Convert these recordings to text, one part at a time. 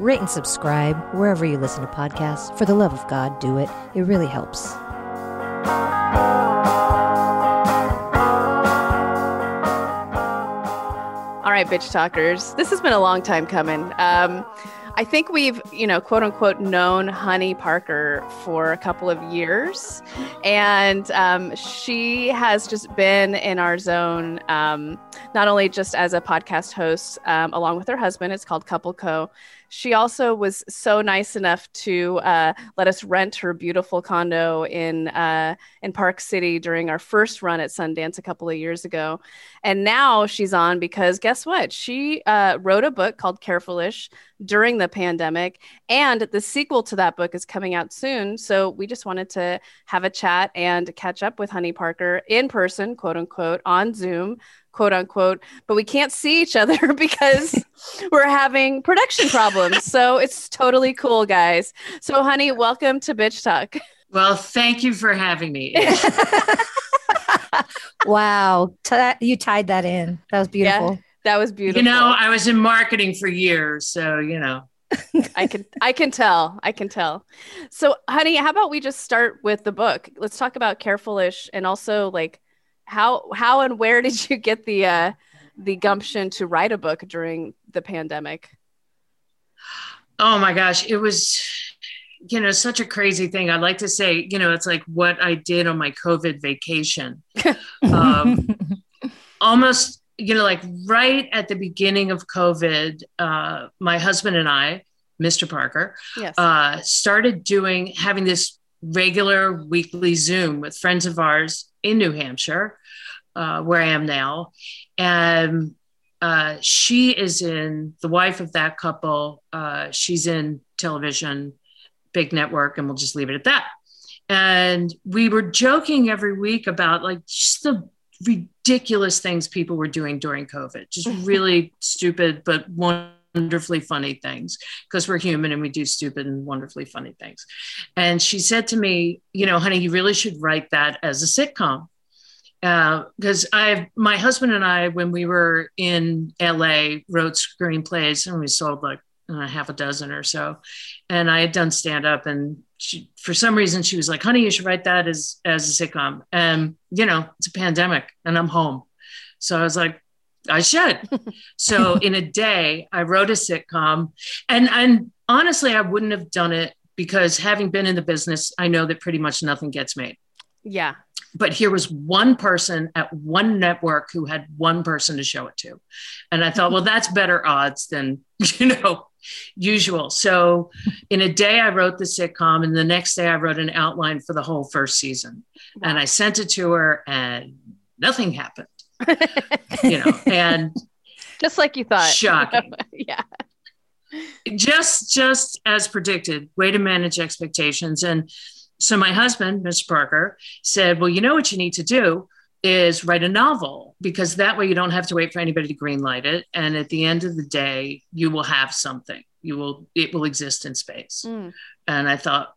rate and subscribe wherever you listen to podcasts. For the love of God, do it. It really helps. All right, bitch talkers. This has been a long time coming. Um, I think we've, you know, quote unquote, known Honey Parker for a couple of years. And um, she has just been in our zone, um, not only just as a podcast host, um, along with her husband, it's called Couple Co. She also was so nice enough to uh, let us rent her beautiful condo in uh, in Park City during our first run at Sundance a couple of years ago. And now she's on because guess what? She uh, wrote a book called Careful-ish during the pandemic, and the sequel to that book is coming out soon. So we just wanted to have a chat and catch up with Honey Parker in person, quote unquote, on Zoom quote unquote, but we can't see each other because we're having production problems. So it's totally cool, guys. So, honey, welcome to Bitch Talk. Well, thank you for having me. wow. T- you tied that in. That was beautiful. Yeah, that was beautiful. You know, I was in marketing for years, so you know. I can I can tell. I can tell. So, honey, how about we just start with the book? Let's talk about Careful-ish and also like how how and where did you get the uh, the gumption to write a book during the pandemic? Oh my gosh, it was you know such a crazy thing. I'd like to say, you know, it's like what I did on my COVID vacation. um, almost, you know, like right at the beginning of COVID, uh, my husband and I, Mr. Parker, yes. uh, started doing having this regular weekly Zoom with friends of ours in New Hampshire, uh, where I am now. And uh, she is in the wife of that couple. Uh, she's in television, big network, and we'll just leave it at that. And we were joking every week about like just the ridiculous things people were doing during COVID, just really stupid, but wonderfully funny things because we're human and we do stupid and wonderfully funny things. And she said to me, you know, honey, you really should write that as a sitcom. Because uh, I, my husband and I, when we were in LA, wrote screenplays and we sold like uh, half a dozen or so. And I had done stand up, and she, for some reason, she was like, "Honey, you should write that as as a sitcom." And you know, it's a pandemic, and I'm home, so I was like, I should. so in a day, I wrote a sitcom, and and honestly, I wouldn't have done it because having been in the business, I know that pretty much nothing gets made. Yeah. But here was one person at one network who had one person to show it to. And I thought, well, that's better odds than, you know, usual. So in a day, I wrote the sitcom, and the next day, I wrote an outline for the whole first season. And I sent it to her, and nothing happened you know, and just like you thought. Shocking. yeah. Just just as predicted, way to manage expectations. And so my husband, Mr. Parker, said, Well, you know what you need to do is write a novel because that way you don't have to wait for anybody to greenlight it. And at the end of the day, you will have something. You will it will exist in space. Mm. And I thought,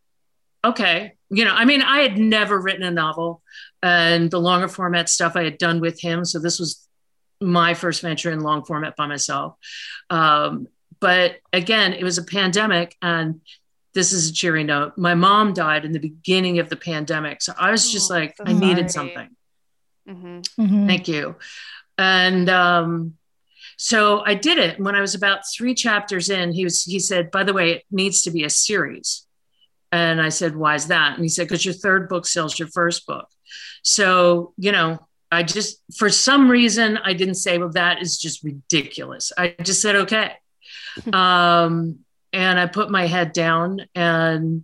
okay, you know, I mean, I had never written a novel and the longer format stuff I had done with him. So this was my first venture in long format by myself. Um, but again, it was a pandemic and this is a cheery note. My mom died in the beginning of the pandemic. So I was just oh, like, so I needed something. Mm-hmm. Mm-hmm. Thank you. And um, so I did it. When I was about three chapters in, he was he said, by the way, it needs to be a series. And I said, why is that? And he said, because your third book sells your first book. So, you know, I just, for some reason, I didn't say, well, that is just ridiculous. I just said, okay. um, and I put my head down and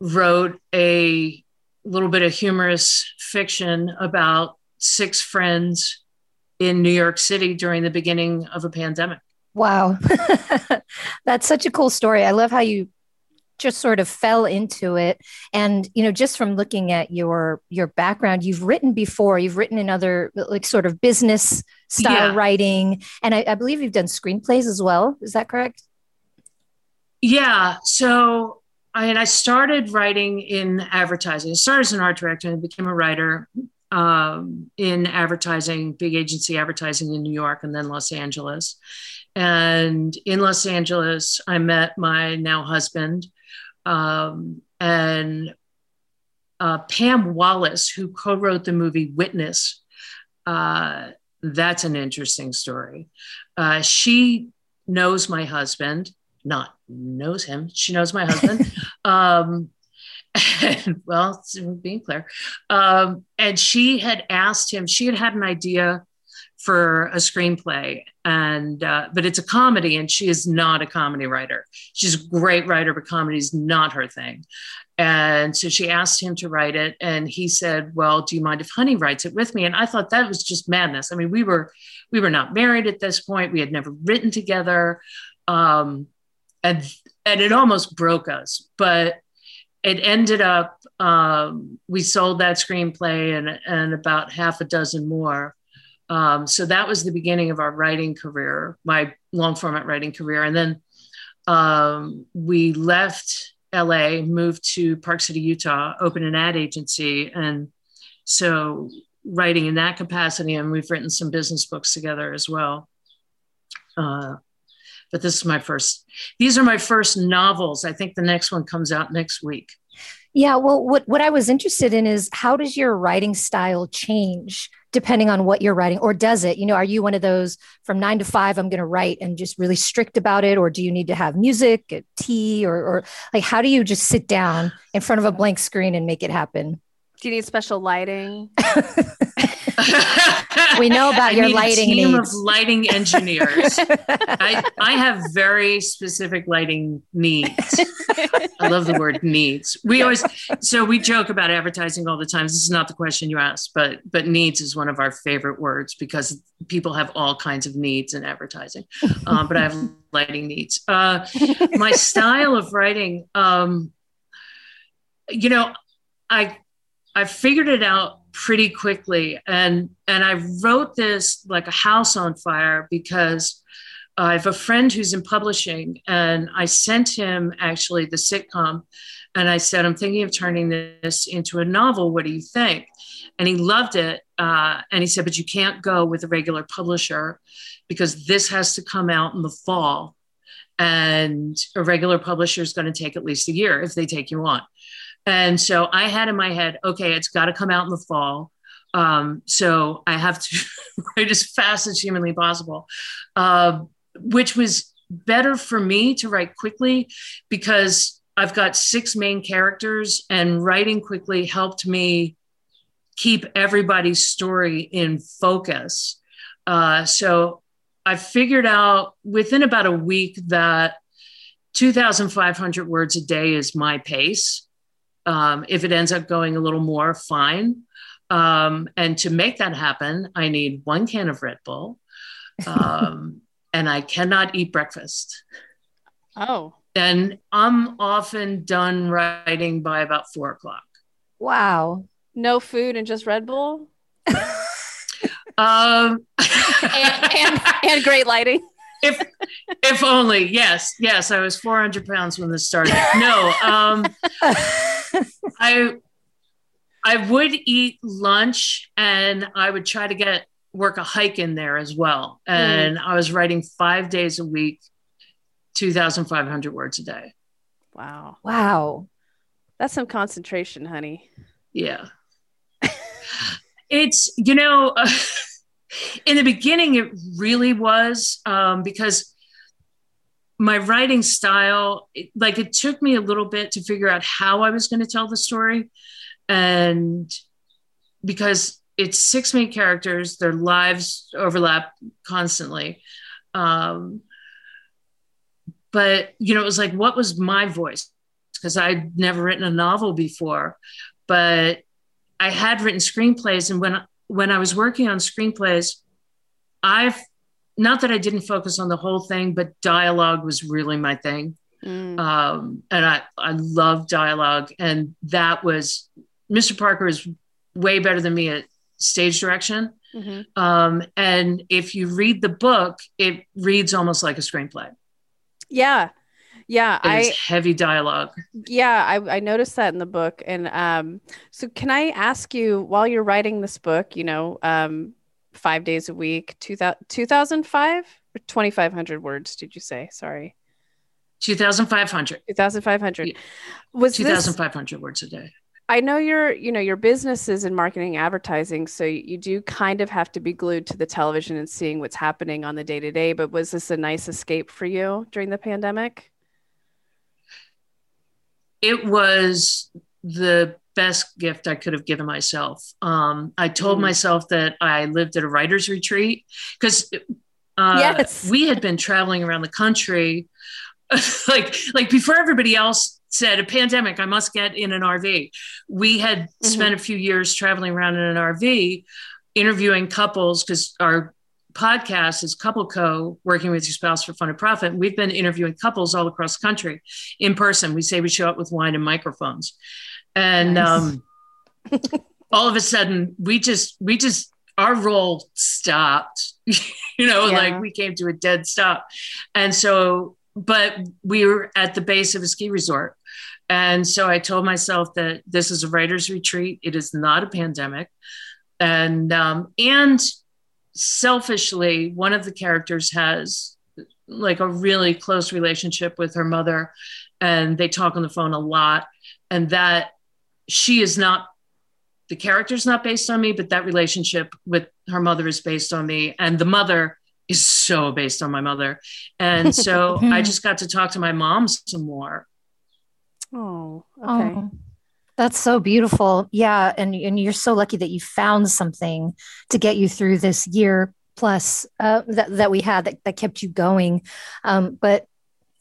wrote a little bit of humorous fiction about six friends in New York City during the beginning of a pandemic. Wow. That's such a cool story. I love how you just sort of fell into it and you know just from looking at your your background you've written before you've written in other like sort of business style yeah. writing and I, I believe you've done screenplays as well is that correct yeah so I mean, I started writing in advertising. I started as an art director and became a writer um, in advertising, big agency advertising in New York and then Los Angeles. And in Los Angeles, I met my now husband um, and uh, Pam Wallace, who co wrote the movie Witness. Uh, that's an interesting story. Uh, she knows my husband, not knows him, she knows my husband. um, and well, being clear. Um, and she had asked him, she had had an idea for a screenplay and uh, but it's a comedy and she is not a comedy writer. She's a great writer but comedy is not her thing. And so she asked him to write it and he said well do you mind if honey writes it with me? And i thought that was just madness. I mean we were we were not married at this point. We had never written together. Um, and and it almost broke us but it ended up um, we sold that screenplay and and about half a dozen more um, so that was the beginning of our writing career, my long format writing career. And then um, we left LA, moved to Park City, Utah, opened an ad agency. And so writing in that capacity, and we've written some business books together as well. Uh, but this is my first, these are my first novels. I think the next one comes out next week. Yeah, well, what, what I was interested in is how does your writing style change depending on what you're writing, or does it? You know, are you one of those from nine to five, I'm going to write and just really strict about it, or do you need to have music, tea, or, or like how do you just sit down in front of a blank screen and make it happen? Do you need special lighting? we know about I your lighting team needs. of lighting engineers. I, I have very specific lighting needs. I love the word needs. We always so we joke about advertising all the time. This is not the question you asked, but but needs is one of our favorite words because people have all kinds of needs in advertising. Um, but I have lighting needs. Uh, my style of writing, um, you know, I I figured it out pretty quickly. And and i wrote this like a house on fire because i have a friend who's in publishing and i sent him actually the sitcom and i said i'm thinking of turning this into a novel. What do you think? And he loved it uh, and he said but you can't go with a regular publisher because this has to come out in the fall and a regular publisher is going to take at least a year if they take you on and so I had in my head, okay, it's got to come out in the fall. Um, so I have to write as fast as humanly possible, uh, which was better for me to write quickly because I've got six main characters, and writing quickly helped me keep everybody's story in focus. Uh, so I figured out within about a week that 2,500 words a day is my pace. Um, if it ends up going a little more, fine. Um, and to make that happen, I need one can of Red Bull, um, and I cannot eat breakfast. Oh. And I'm often done writing by about four o'clock. Wow. No food and just Red Bull? um, and, and, and great lighting if if only yes yes i was 400 pounds when this started no um i i would eat lunch and i would try to get work a hike in there as well. And mm. i was writing five days a week 2500 words a day. Wow. Wow. That's some concentration honey. Yeah. It's you know uh, in the beginning, it really was um, because my writing style, it, like it took me a little bit to figure out how I was going to tell the story. And because it's six main characters, their lives overlap constantly. Um, but, you know, it was like, what was my voice? Because I'd never written a novel before, but I had written screenplays. And when when I was working on screenplays, I've not that I didn't focus on the whole thing, but dialogue was really my thing. Mm. Um, and I, I love dialogue. And that was, Mr. Parker is way better than me at stage direction. Mm-hmm. Um, and if you read the book, it reads almost like a screenplay. Yeah. Yeah. It I heavy dialogue. Yeah. I, I noticed that in the book. And um, so can I ask you while you're writing this book, you know, um, five days a week, 2005 or 2,500 words, did you say? Sorry. 2,500. 2,500. Was 2,500 words a day. I know your, you know, your business is in marketing advertising, so you do kind of have to be glued to the television and seeing what's happening on the day to day. But was this a nice escape for you during the pandemic? It was the best gift I could have given myself. Um, I told mm. myself that I lived at a writer's retreat because uh, yes. we had been traveling around the country, like like before everybody else said a pandemic. I must get in an RV. We had mm-hmm. spent a few years traveling around in an RV, interviewing couples because our podcast is Couple Co, working with your spouse for fun and profit. We've been interviewing couples all across the country in person. We say we show up with wine and microphones and nice. um, all of a sudden we just we just our roll stopped. You know yeah. like we came to a dead stop. And so but we were at the base of a ski resort. And so i told myself that this is a writer's retreat. It is not a pandemic. And um, and selfishly one of the characters has like a really close relationship with her mother. And they talk on the phone a lot. And that she is not the character's not based on me, but that relationship with her mother is based on me. And the mother is so based on my mother. And so I just got to talk to my mom some more. Oh, okay. Oh, that's so beautiful. Yeah. And, and you're so lucky that you found something to get you through this year plus uh, that, that we had that, that kept you going. Um, but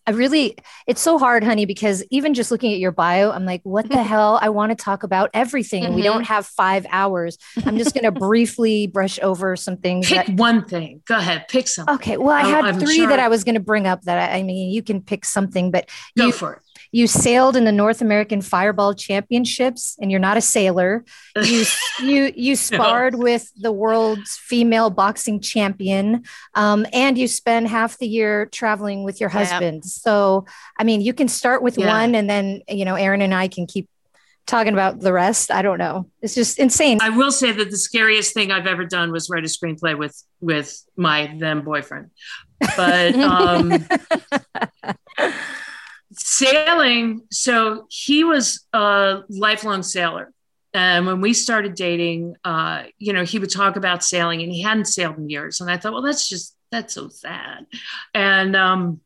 I really, it's so hard, honey, because even just looking at your bio, I'm like, what the hell? I want to talk about everything. Mm-hmm. We don't have five hours. I'm just going to briefly brush over some things. Pick that, one thing. Go ahead, pick something. Okay. Well, I had I'm three sure. that I was going to bring up that I, I, mean, you can pick something, but go you, for it. You sailed in the North American Fireball Championships, and you're not a sailor. You you you sparred no. with the world's female boxing champion, um, and you spend half the year traveling with your husband. Yep. So, I mean, you can start with yeah. one, and then you know, Erin and I can keep talking about the rest. I don't know. It's just insane. I will say that the scariest thing I've ever done was write a screenplay with with my then boyfriend. But um sailing so he was a lifelong sailor. And when we started dating uh, you know he would talk about sailing and he hadn't sailed in years. And i thought well that's just that's so sad. And um,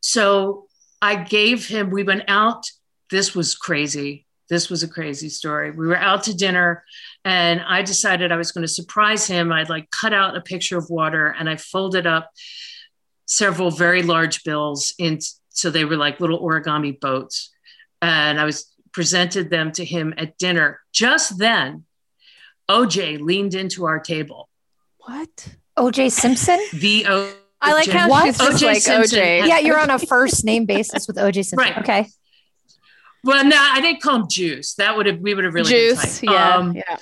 so i gave him we went out. This was crazy. This was a crazy story. We were out to dinner and i decided i was going to surprise him. I'd like cut out a picture of water and i folded up several very large bills in so they were like little origami boats. And I was presented them to him at dinner. Just then, OJ leaned into our table. What? OJ Simpson? The O. I like how what? she's just like Simpson OJ. Yeah, you're on a first name basis with OJ Simpson. Right. Okay. Well, no, I didn't call him Juice. That would have we would have really Juice. Yeah, um, yeah.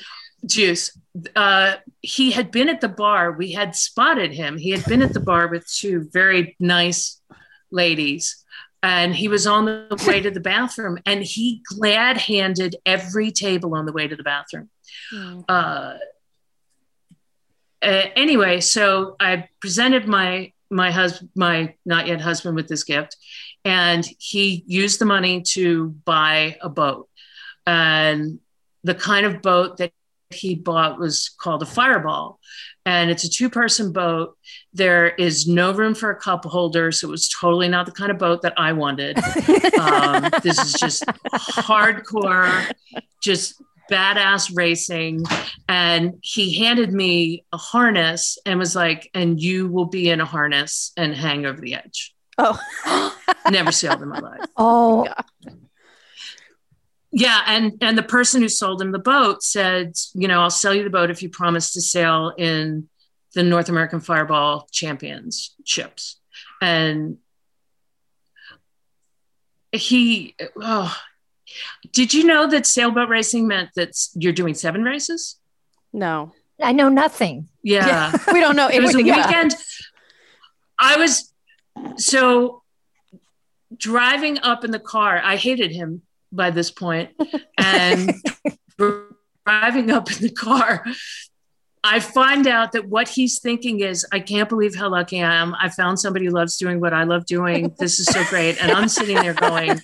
Juice. Uh, he had been at the bar. We had spotted him. He had been at the bar with two very nice ladies and he was on the way to the bathroom and he glad handed every table on the way to the bathroom. Mm. Uh, uh, anyway, so I presented my my husband, my not yet husband, with this gift, and he used the money to buy a boat. And the kind of boat that he bought was called a Fireball, and it's a two person boat. There is no room for a cup holder. So it was totally not the kind of boat that I wanted. um, this is just hardcore, just badass racing. And he handed me a harness and was like, and you will be in a harness and hang over the edge. Oh, never sailed in my life. Oh, yeah and and the person who sold him the boat said you know i'll sell you the boat if you promise to sail in the north american fireball championships and he oh did you know that sailboat racing meant that you're doing seven races No. I know nothing. yeah yeah. we don't know it was a anything about weekend i was so driving up in the car i hated him by this point. And driving up in the car i find out that what he's thinking is i can't believe how lucky i am. I found somebody who loves doing what i love doing. This is so great. And i'm sitting there going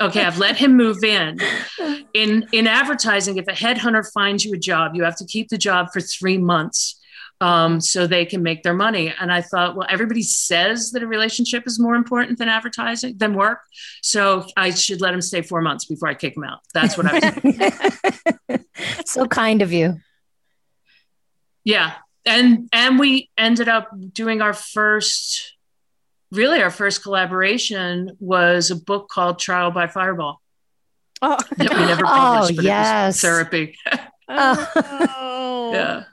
okay i've let him move in. In in advertising if a headhunter finds you a job you have to keep the job for three months um, so they can make their money. And I thought, well, everybody says that a relationship is more important than advertising, than work. So I should let him stay four months before I kick him out. That's what I was. so kind of you. yeah. And and we ended up doing our first, really our first collaboration was a book called Trial by Fireball Oh. that we never Oh, published, but it yes. was therapy. Oh. yeah.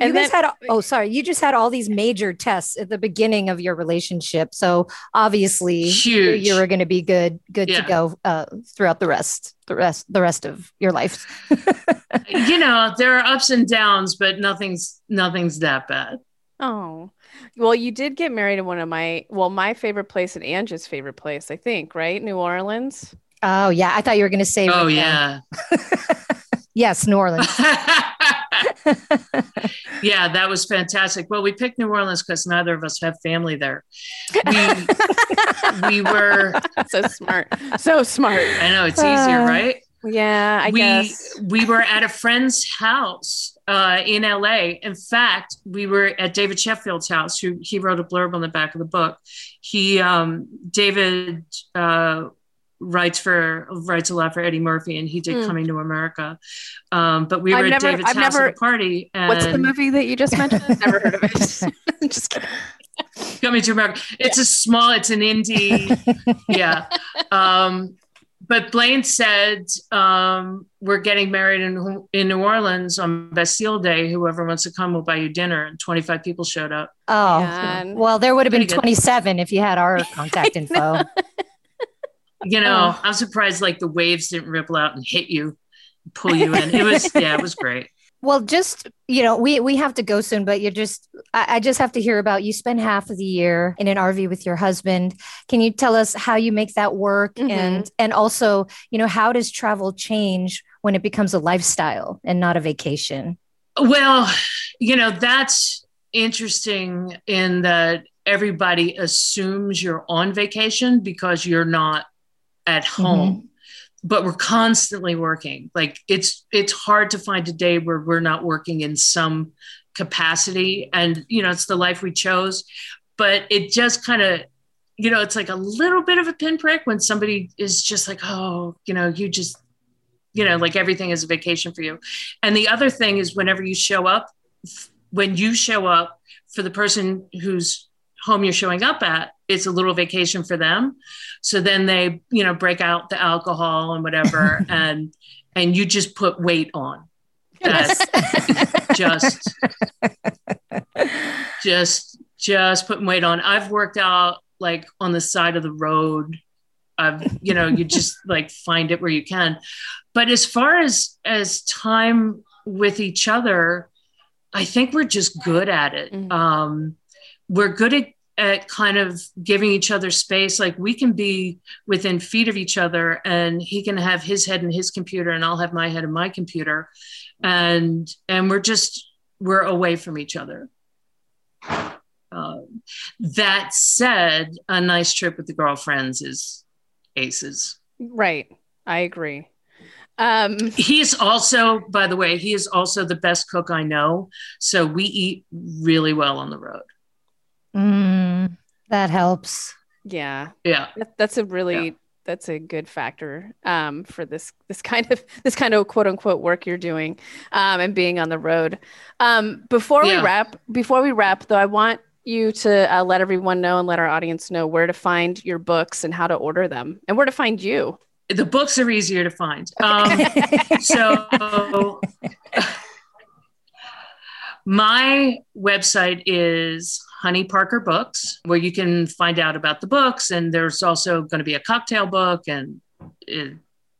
You And guys then- had oh sorry you just had all these major tests at the beginning of your relationship so obviously you, Huge. you were going to be good good Yeah. to go uh, throughout the rest the rest the rest of your life you know, there are ups and downs, but nothing's nothing's that bad. Oh, well, you did get married in one of my, well, my favorite place and Angie's favorite place, I think, right? New Orleans. oh yeah i thought you were going to say Oh uh, yeah. yes new orleans yeah, that was fantastic. Well, we picked New Orleans because neither of us have family there. We, we were, So smart. So smart. I know it's easier, Uh, right? Yeah, I we, guess. We were at a friend's house uh, in LA. In fact, we were at David Sheffield's house, who he wrote a blurb on the back of the book. He, um, David, uh, writes for writes a lot for Eddie Murphy, and he did Hmm. Coming to America. Um, but we I've were never- at David's I've house never- at a party. And What's the movie that you just mentioned? Never heard of it. just kidding. Coming to America. It's a small. It's an indie. yeah. Um, but Blaine said um, we're getting married in in New Orleans on Bastille Day. Whoever wants to come will buy you dinner. And twenty five people showed up. oh Man. well there would have been 27 if you had our contact info You know, Oh. I'm surprised like the waves didn't ripple out and hit you, pull you in. It was yeah, it was great. Well, just you know, we we have to go soon, but you're just I, I just have to hear about you spend half of the year in an RV with your husband. Can you tell us how you make that work Mhm. and and also, you know, how does travel change when it becomes a lifestyle and not a vacation? Well, you know, that's interesting in that everybody assumes you're on vacation because you're not at mm-hmm. home. But we're constantly working. Like it's it's hard to find a day where we're not working in some capacity and you know, it's the life we chose, but it just kind of you know, it's like a little bit of a pinprick when somebody is just like, "Oh, you know, you just you know, like everything is a vacation for you." And the other thing is, whenever you show up, when you show up for the person whose home you're showing up at, it's a little vacation for them. So then they, you know, break out the alcohol and whatever, and and you just put weight on. That's just, just, just putting weight on. I've worked out like on the side of the road. I've, you know, you just like find it where you can. But as far as as time with each other, I think we're just good at it. Mhm. Um, we're good at, at kind of giving each other space. Like we can be within feet of each other, and he can have his head in his computer, and I'll have my head in my computer, and and we're just we're away from each other. Um, that said, a nice trip with the girlfriends is aces. Right. I agree. Um, He is also, by the way, he is also the best cook I know. So we eat really well on the road. Mm, that helps. yeah. Yeah. That, that's a really Yeah. that's a good factor um, for this this kind of this kind of quote unquote work you're doing um, and being on the road. Um, before Yeah. we wrap, before we wrap, though, I want you to uh, let everyone know and let our audience know where to find your books and how to order them and where to find you. The books are easier to find. Um, so my website is Honey Parker Books, where you can find out about the books. And there's also going to be a cocktail book and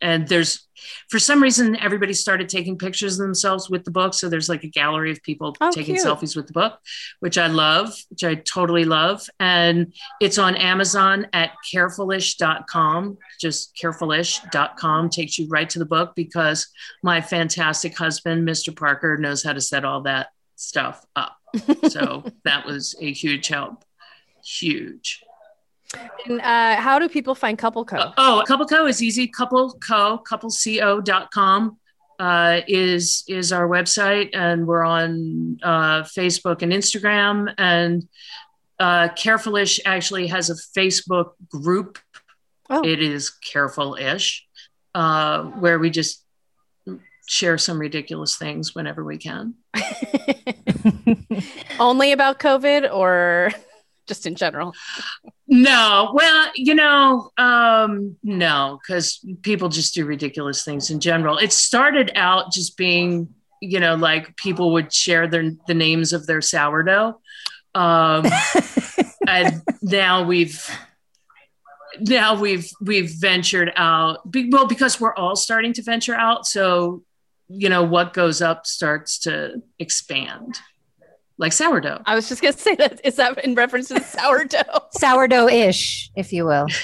and there's for some reason everybody started taking pictures of themselves with the book so there's like a gallery of people Oh, taking cute. selfies with the book which i love which i totally love and it's on amazon at carefulish.com just carefulish.com takes you right to the book because my fantastic husband mr parker knows how to set all that stuff up so that was a huge help huge And uh, how do people find Couple Co? Oh, Couple Co is easy. Couple Co, coupleco.com uh, is is our website, and we're on uh, Facebook and Instagram. And uh, Carefulish actually has a Facebook group. Oh. It is Careful-ish, uh, where we just share some ridiculous things whenever we can. Only about COVID or just in general? No, well, you know, um, no, because people just do ridiculous things in general. It started out just being, you know, like people would share their the names of their sourdough, um, and now we've now we've we've ventured out. Well, because we're all starting to venture out, so you know what goes up starts to expand, like sourdough. I was just gonna say that is that in reference to sourdough? Sourdough-ish, if you will.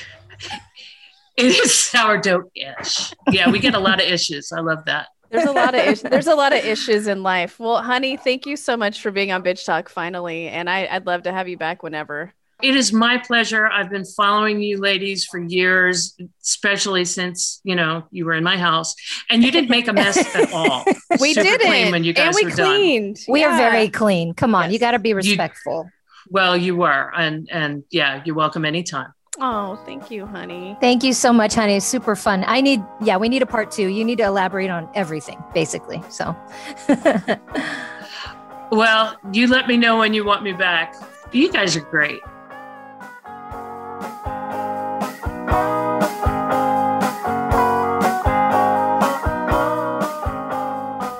It is sourdough-ish. Yeah, we get a lot of issues. I love that. There's a lot of is- there's a lot of issues in life. Well, honey, thank you so much for being on Bitch Talk finally, and I, I'd love to have you back whenever. It is my pleasure. I've been following you ladies for years, especially since you know you were in my house, and you didn't make a mess at all. We Super did clean it, when you guys and we were done. cleaned. We are very clean. Come on, Yes. you got to be respectful. Well, you were, and and yeah, you're welcome anytime. Oh, thank you, honey. Thank you so much, honey. Super fun. I need, yeah, we need a part two. You need to elaborate on everything, basically. So, Well, you let me know when you want me back. You guys are great.